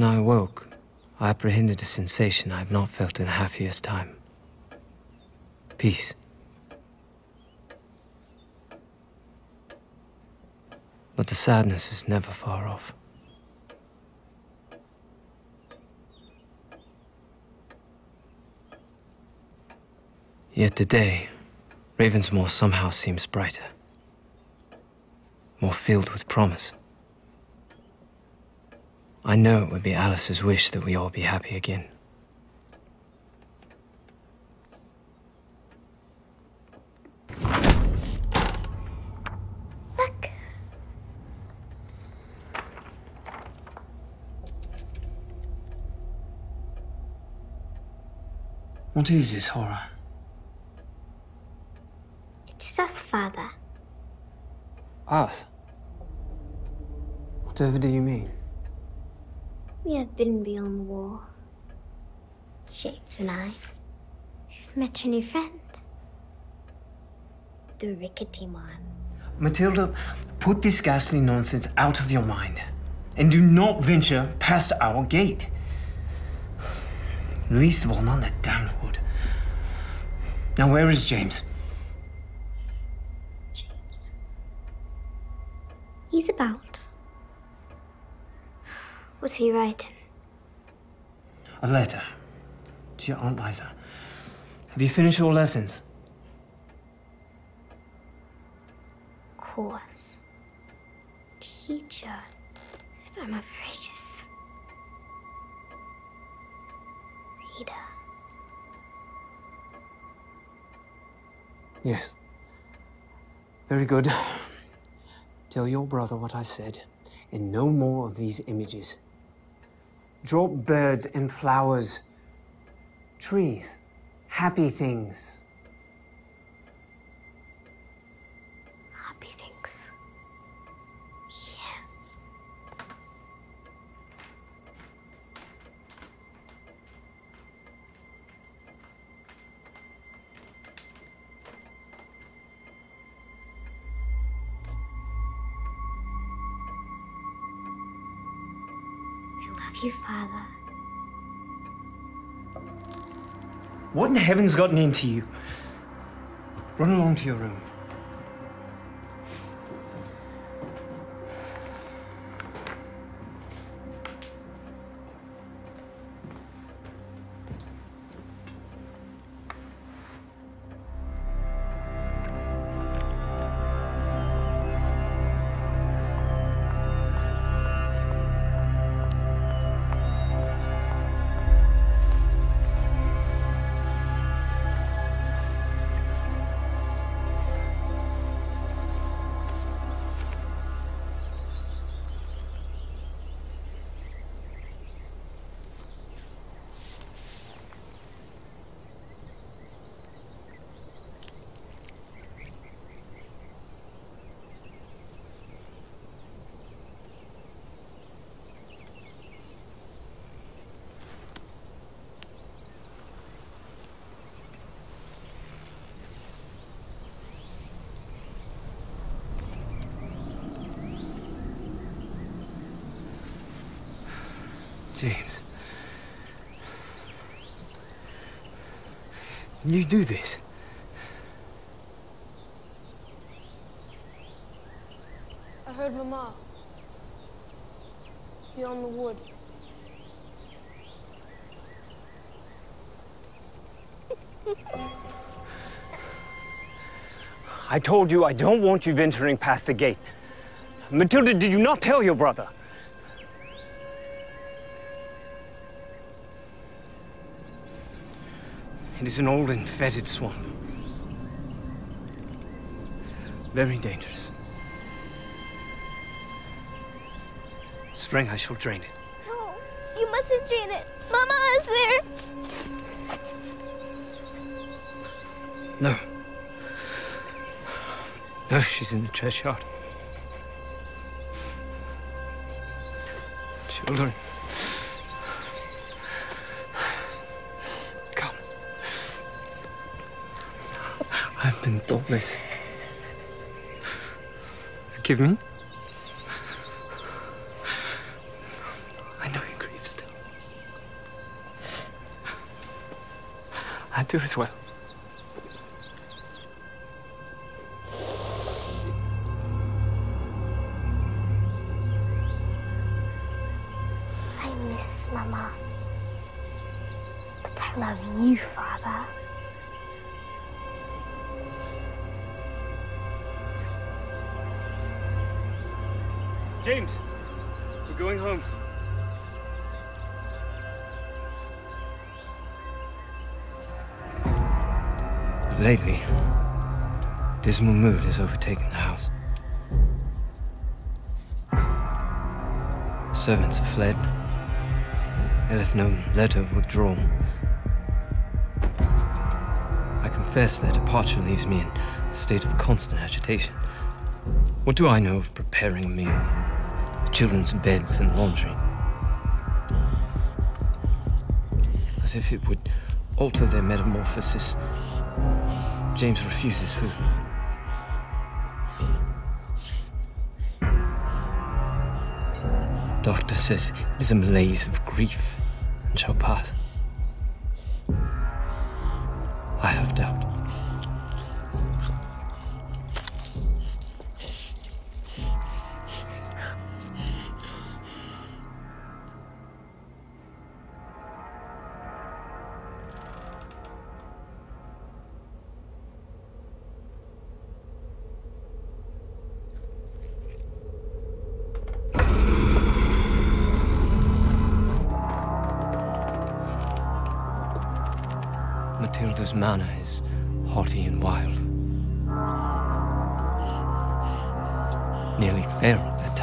When I awoke, I apprehended a sensation I have not felt in a half year's time. Peace. But the sadness is never far off. Yet today, Ravensmoor somehow seems brighter. More filled with promise. I know it would be Alice's wish that we all be happy again. Look. What is this horror? It is us, Father. Us? Whatever do you mean? We have been beyond the wall. James and I. We've met your new friend. The rickety one. Matilda, put this ghastly nonsense out of your mind. And do not venture past our gate. Least of all, not that damned wood. Now, where is James? James. He's about. What's he writing? A letter to your Aunt Liza. Have you finished your lessons? Of course. Teacher. I'm a vicious reader. Yes. Very good. Tell your brother what I said, and no more of these images. Draw birds and flowers, trees, happy things. Love you, Father. What in heaven's gotten into you? Run along to your room. James. Can you do this? I heard Mama. Beyond the wood. I told you I don't want you venturing past the gate. Matilda, did you not tell your brother? It is an old and fetid swamp. Very dangerous. Spring, I shall drain it. No, you mustn't drain it. Mama is there. No. No, she's in the churchyard. Children. I've been thoughtless. Forgive me. I know you grieve still. I do as well. I miss Mama. But I love you, Father. James, we're going home. Lately, dismal mood has overtaken the house. The servants have fled. They left no letter of withdrawal. I confess their departure leaves me in a state of constant agitation. What do I know of preparing a meal, the children's beds and laundry? As if it would alter their metamorphosis, James refuses food. Doctor says it is a malaise of grief and shall pass. Matilda's manner is haughty and wild. Nearly feral at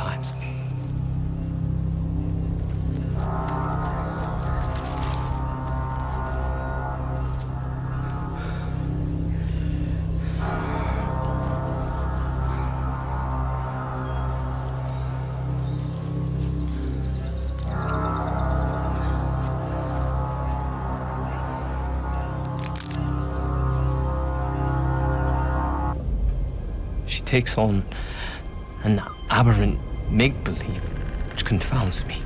takes on an aberrant make believe which confounds me.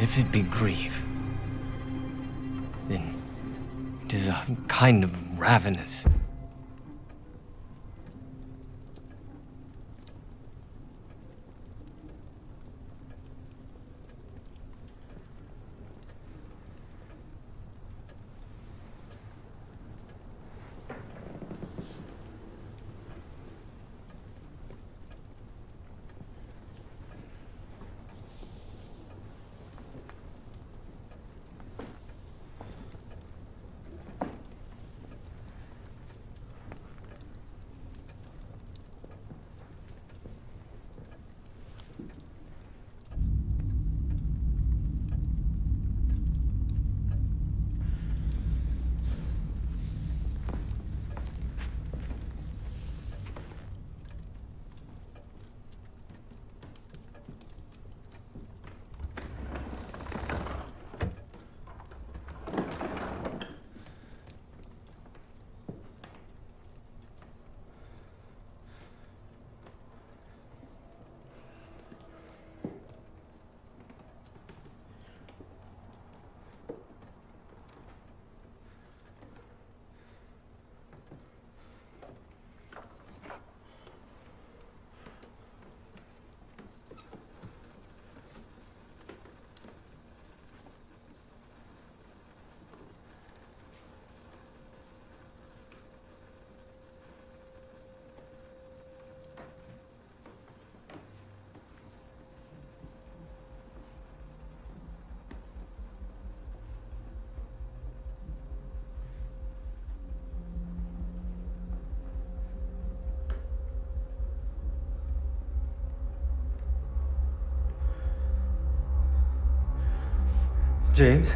If it be grief, then it is a kind of ravenous. James?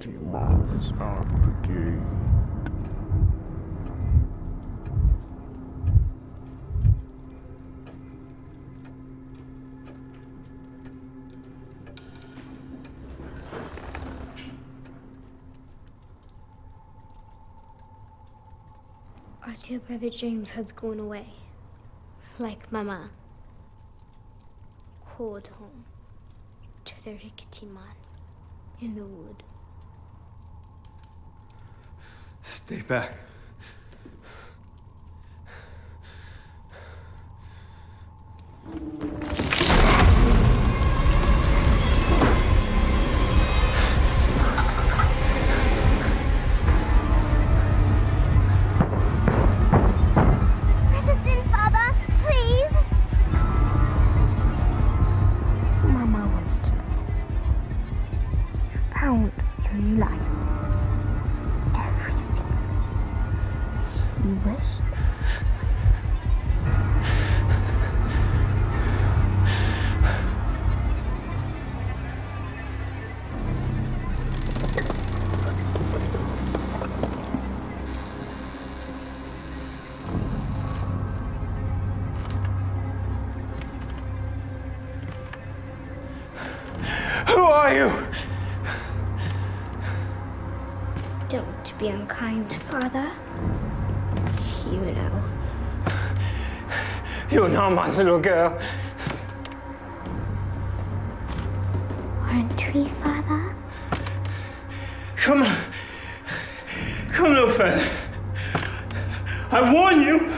50 miles out the gate. Our dear brother James has gone away, like Mama, called home to the rickety man in the wood. Stay back. Are you? Don't be unkind, Father. You know. You're not my little girl. Aren't we, Father? Come. Come no further. I warn you.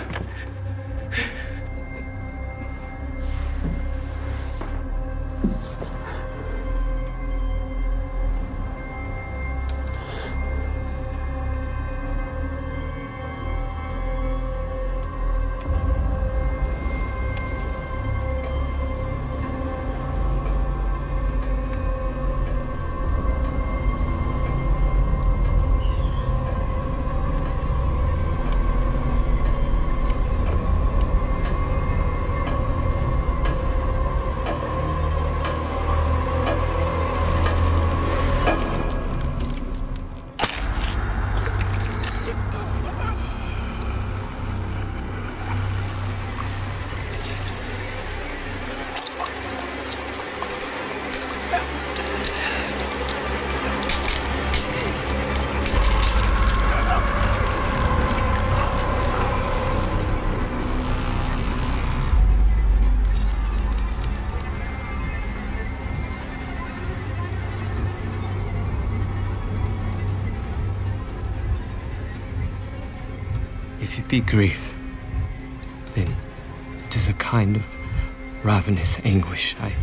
It be grief, then it is a kind of ravenous anguish I,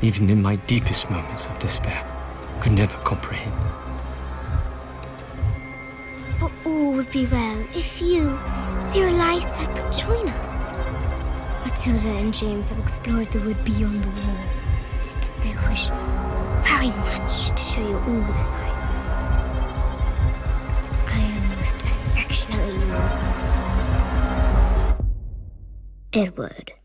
even in my deepest moments of despair, could never comprehend. But all would be well if you, dear Lysa, could join us. Matilda and James have explored the wood beyond the wall. And they wish very much to show you all the sights. Affectionately yours. Edward.